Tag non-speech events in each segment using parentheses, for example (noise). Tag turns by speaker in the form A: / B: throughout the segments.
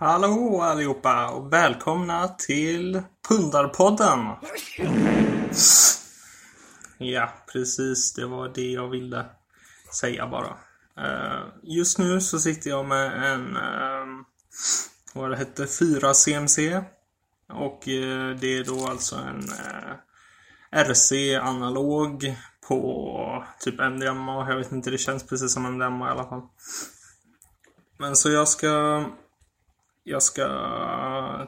A: Hallå allihopa och välkomna till Pundarpodden! Ja, precis. Det var det jag ville säga bara. Eh, just nu så sitter jag med en, ehm, vad det hette, 4 CMC. Och eh, det är då alltså en eh, RC-analog på typ MDMA. Jag vet inte, det känns precis som MDMA i alla fall. Men så jag ska jag ska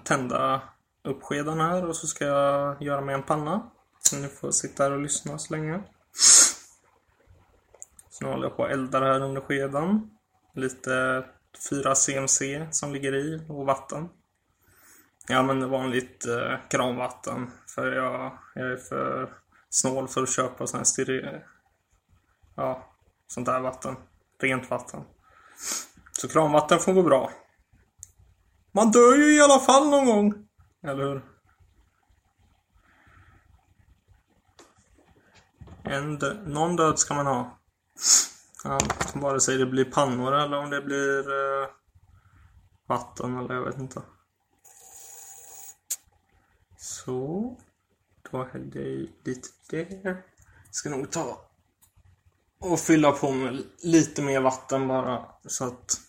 A: tända upp skeden här och så ska jag göra mig en panna. Så ni får sitta här och lyssna så länge. Så nu håller jag på och eldar här under skeden. Lite 4 CMC som ligger i och vatten. Jag använder vanligt eh, kranvatten för jag, jag är för snål för att köpa sån här steril... Ja, sånt där vatten. Rent vatten. Så kranvatten får gå bra. Man dör ju i alla fall någon gång. Eller hur? En dö någon död ska man ha. Ja, vare sig det blir pannor eller om det blir eh, vatten eller jag vet inte. Så. Då hällde jag i lite där. Ska nog ta och fylla på med lite mer vatten bara så att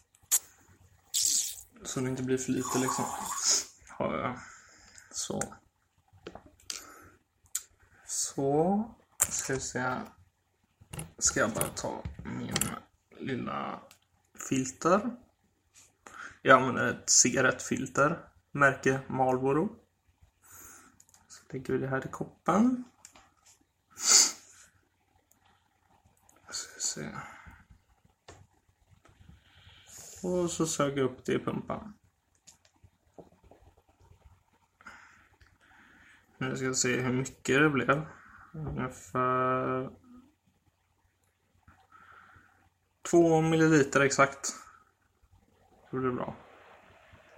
A: så det inte blir för lite liksom. Så. Så. Ska vi se. Ska jag bara ta min lilla filter. Jag använder ett cigarettfilter. Märke Marlboro. Så lägger vi det här i koppen. Ska vi se. Och så sög jag upp det i pumpan. Nu ska jag se hur mycket det blev. Ungefär... Två milliliter exakt. Det blir bra.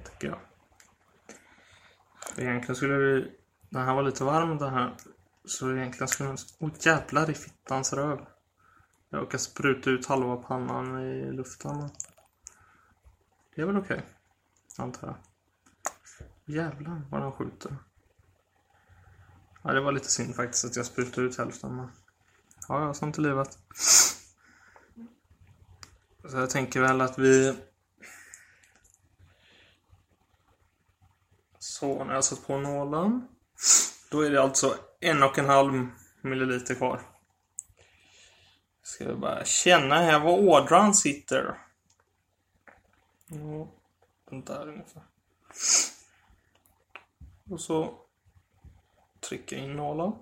A: Tycker jag. Egentligen skulle vi... Den här var lite varm den här. Så egentligen skulle man... Åh oh, jävlar i fittans röv. Jag orkar spruta ut halva pannan i luften. Det är väl okej. Okay, antar jag. Jävlar vad de skjuter. Ja, det var lite synd faktiskt att jag sprutade ut hälften. Men... Ja, ja, sånt är livet. Så jag tänker väl att vi... Så, när jag satt på nålen. Då är det alltså en och en halv milliliter kvar. Ska vi bara känna här var ådran sitter. Ja, den där ungefär. Och så trycker jag in nålen.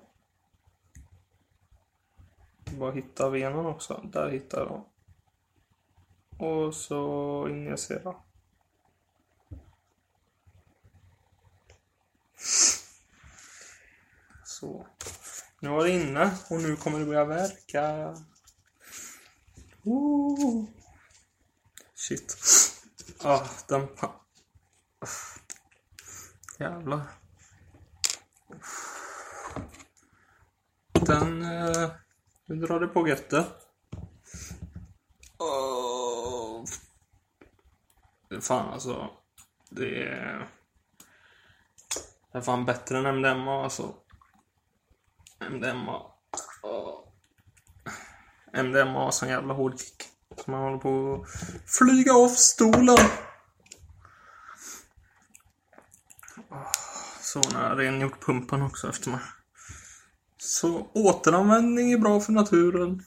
A: Bara hitta venen också. Där hittar jag dem. Och så injicera. Så. Nu var det inne och nu kommer det börja verka. Ooh. Shit. Ah, den... Jävlar. Den... Eh, nu drar det på gött oh. Fan alltså. Det är... Det är fan bättre än MDMA alltså. MDMA. Oh. MDMA sån jävla hård kick. Så man håller på att flyga av stolen. Ah, så när jag rengjort pumpen också efter mig. Så återanvändning är bra för naturen.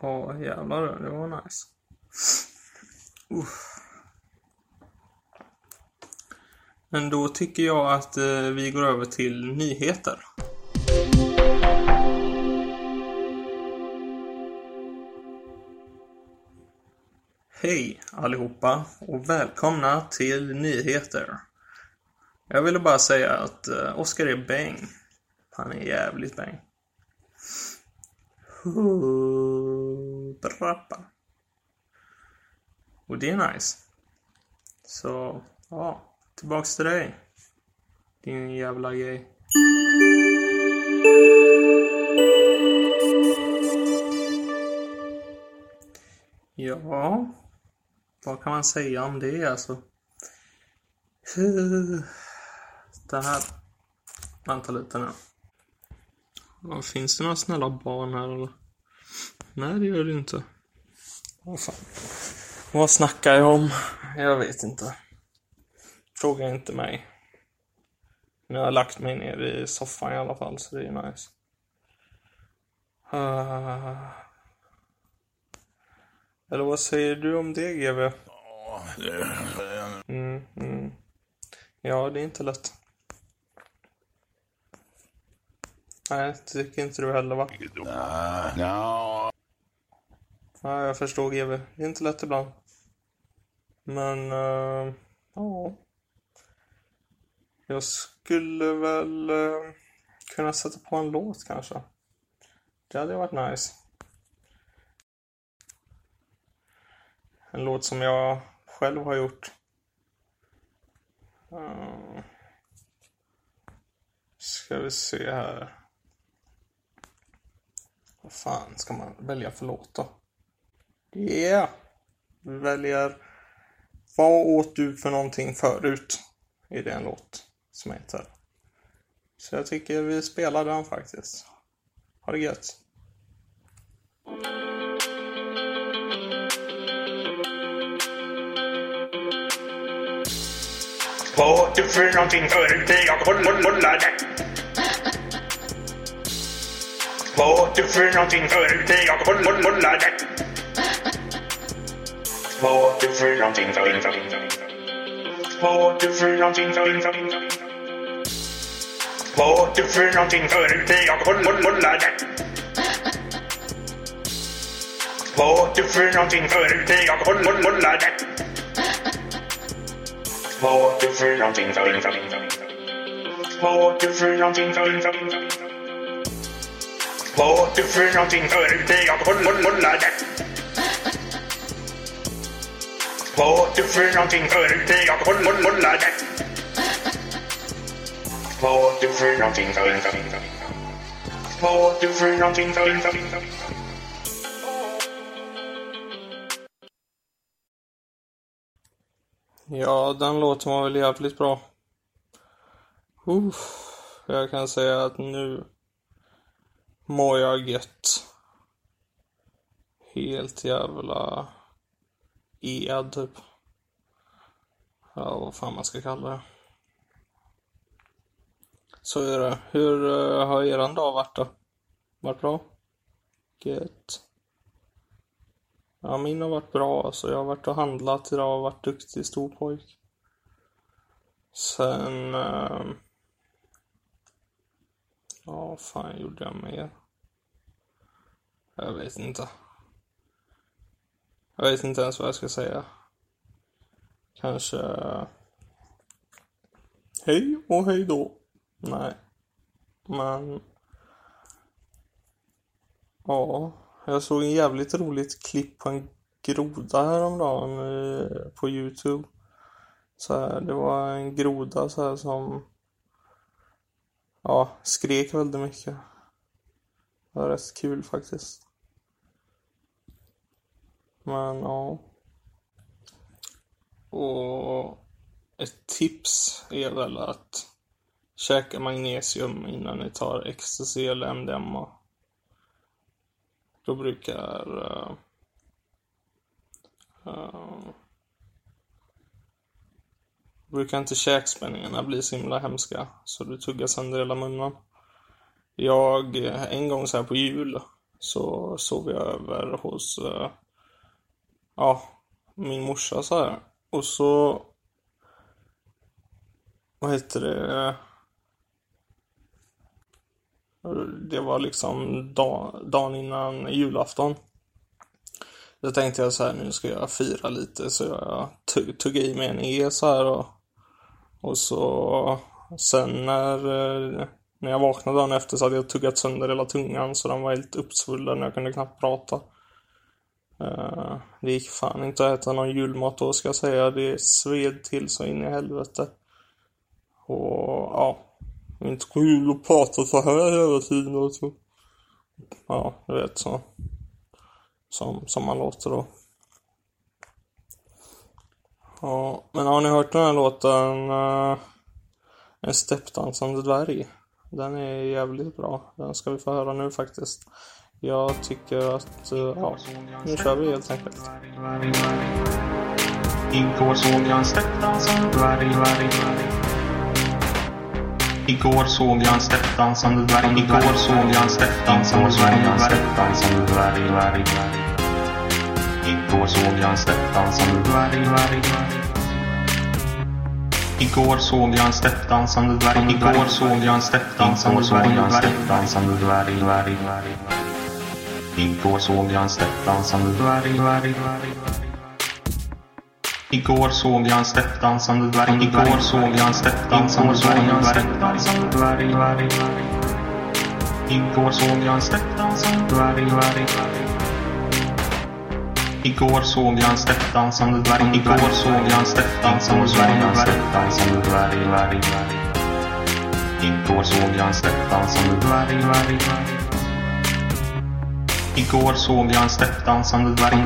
A: Ja, jävlar det var nice. Uff. Men då tycker jag att eh, vi går över till nyheter. Hej allihopa och välkomna till nyheter. Jag ville bara säga att eh, Oscar är bäng. Han är jävligt bäng. Och det är nice. Så, ja. Tillbaks till dig. Din jävla gay. Ja vad kan man säga om det alltså? Det här... Vänta lite nu. Ja, finns det några snälla barn här eller? Nej, det gör det inte. Vad fan. Vad snackar jag om? Jag vet inte. Fråga inte mig. Nu har jag lagt mig ner i soffan i alla fall, så det är nice. Uh... Eller vad säger du om det, GV? Mm, mm. Ja, det är inte lätt. Nej, tycker inte du heller, va?
B: Ja.
A: Ja, jag förstår GV. Det är inte lätt ibland. Men, uh, ja. Jag skulle väl uh, kunna sätta på en låt kanske. Det hade varit nice. En låt som jag själv har gjort. Uh, ska vi se här. Vad fan ska man välja för låt då? Yeah! Vi väljer Vad åt du för någonting förut? Är det en låt som heter. Så jag tycker vi spelar den faktiskt. Ha det gött!
C: Vad du för någonting förut när jag kollade? Vad åt du för någonting förut när jag kollade? Vad åt du för någonting förut? Vad åt du för någonting förut? Vad åt du för någonting förut när jag kollade? Vad åt du för någonting förut när jag kollade? Vad åt du för någonting förut? Vad åt du för någonting förut? Vad åt du för någonting förut när jag kollade? Vad åt du för någonting förut när jag kollade? Vad åt du för någonting förut? Vad åt du för någonting förut?
A: Ja, den låten var väl jävligt bra. Uff, jag kan säga att nu mår jag gött. Helt jävla ed typ. Ja, vad fan man ska kalla det. Så är det. Hur eh, har eran dag varit då? Varit bra? Gött. Ja, min har varit bra alltså. Jag har varit och handlat idag och varit duktig storpojk. Sen... Ehm, ja, vad fan gjorde jag mer? Jag vet inte. Jag vet inte ens vad jag ska säga. Kanske... Hej och hej då. Nej. Men... Ja. Jag såg en jävligt roligt klipp på en groda häromdagen eh, på Youtube. Så här, det var en groda så här som ja, skrek väldigt mycket. Det var rätt kul faktiskt. Men ja. Och ett tips är väl att käka magnesium innan ni tar ecstasy eller MDMA. Då brukar uh, uh, brukar inte käkspänningarna bli så himla hemska så du tuggar sönder hela munnen. Jag, eh, en gång så här på jul så sov jag över hos uh, ja, min morsa så här. Och så vad heter det? Det var liksom dag, dagen innan julafton. Då tänkte jag så här, nu ska jag fira lite så jag tuggade i mig en E så här och, och så sen när, eh, när jag vaknade dagen efter så hade jag tuggat sönder hela tungan så den var helt uppsvullen. Jag kunde knappt prata. Eh, det gick fan inte att äta någon julmat då ska jag säga. Det sved till så in i helvete. Och ja, inte kul att prata så här hela tiden och så. Ja, du vet så. Som, som man låter då. Ja, men har ni hört den här låten uh, En steppdansande dvärg? Den är jävligt bra. Den ska vi få höra nu faktiskt. Jag tycker att, uh, ja, nu kör vi helt enkelt.
D: Igår såg jag en steppdansande dvärg, dvärg, dvärg. Igår såg jag en steppdansande dvärg. Igår såg jag en steppdansande dvärg. Igår såg jag en steppdansande dvärg. Igår såg jag en steppdansande dvärg. Igår såg jag en steppdansande dvärg. Igår såg jag en steppdansande dvärg. Dvärg. Igår såg jag en steppdansande dvärg. Igår såg jag en steppdansande dvärg. Igår såg jag en steppdansande dvärg. Dvärg. Igår såg jag en steppdansande dvärg. Igår såg jag en steppdansande dvärg. Igår såg jag en steppdansande dvärg. Igår såg jag en steppdansande dvärg. Igår såg jag en steppdansande dvärg,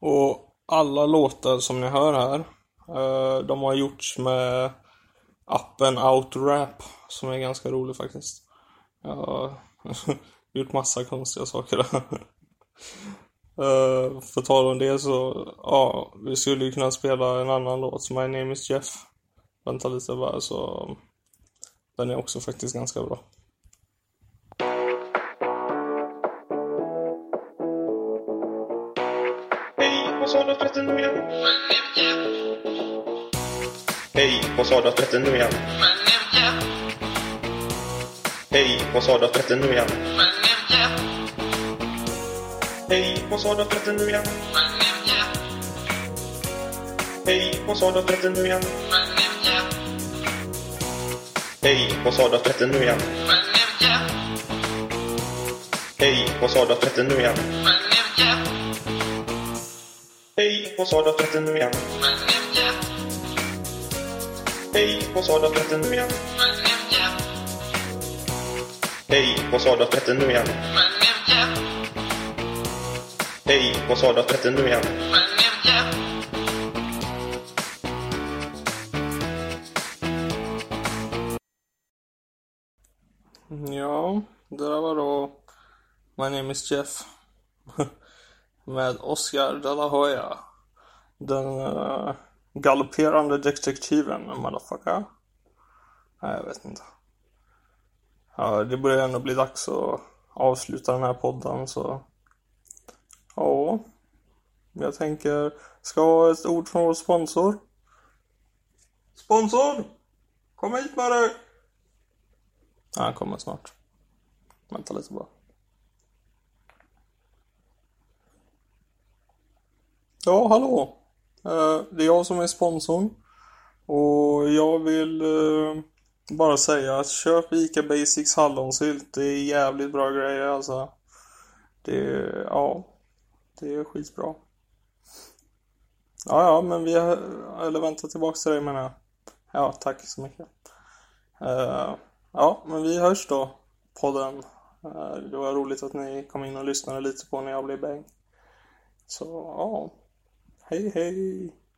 A: Och alla låtar som ni hör här, eh, de har gjorts med appen Outrap, som är ganska rolig faktiskt. Jag har (laughs) gjort massa konstiga saker där. Uh, (laughs) för tal om det så, ja, vi skulle ju kunna spela en annan låt, My name is Jeff. Vänta lite bara så, den är också faktiskt ganska bra.
D: Hej, vad sa du förresten nu igen? Hej, vad sa du förresten nu igen? Hej, vad sa du att rätten nu igen? Hej, vad sa du förresten nu igen? Hej, vad sa du förresten nu igen? Hej, vad sa du att nu igen? Hej, vad sa du nu igen? Vad sa du nu igen? Hej, vad sa du nu igen? Hej, vad sa du nu igen? Hej, vad sa du nu igen?
A: Ja, det där var då My name is Jeff. (laughs) Med Oscar de la Hoya. Den uh, galopperande detektiven, motherfucker. Nej, jag vet inte. Ja, det börjar ändå bli dags att avsluta den här podden så... Ja. Jag tänker, ska ha ett ord från vår sponsor. Sponsor! Kom hit med dig! Ja, han kommer snart. Vänta lite bara. Ja, hallå. Eh, det är jag som är sponsorn. Och jag vill eh, bara säga att köp Ica Basics hallonsylt. Det är jävligt bra grejer alltså. Det är, ja. Det är skitbra. Ja, ja, men vi har, eller vänta tillbaks till dig menar jag. Ja, tack så mycket. Uh, ja, men vi hörs då, podden. Uh, det var roligt att ni kom in och lyssnade lite på när jag blev bäng. Så, ja. Uh. hey hey.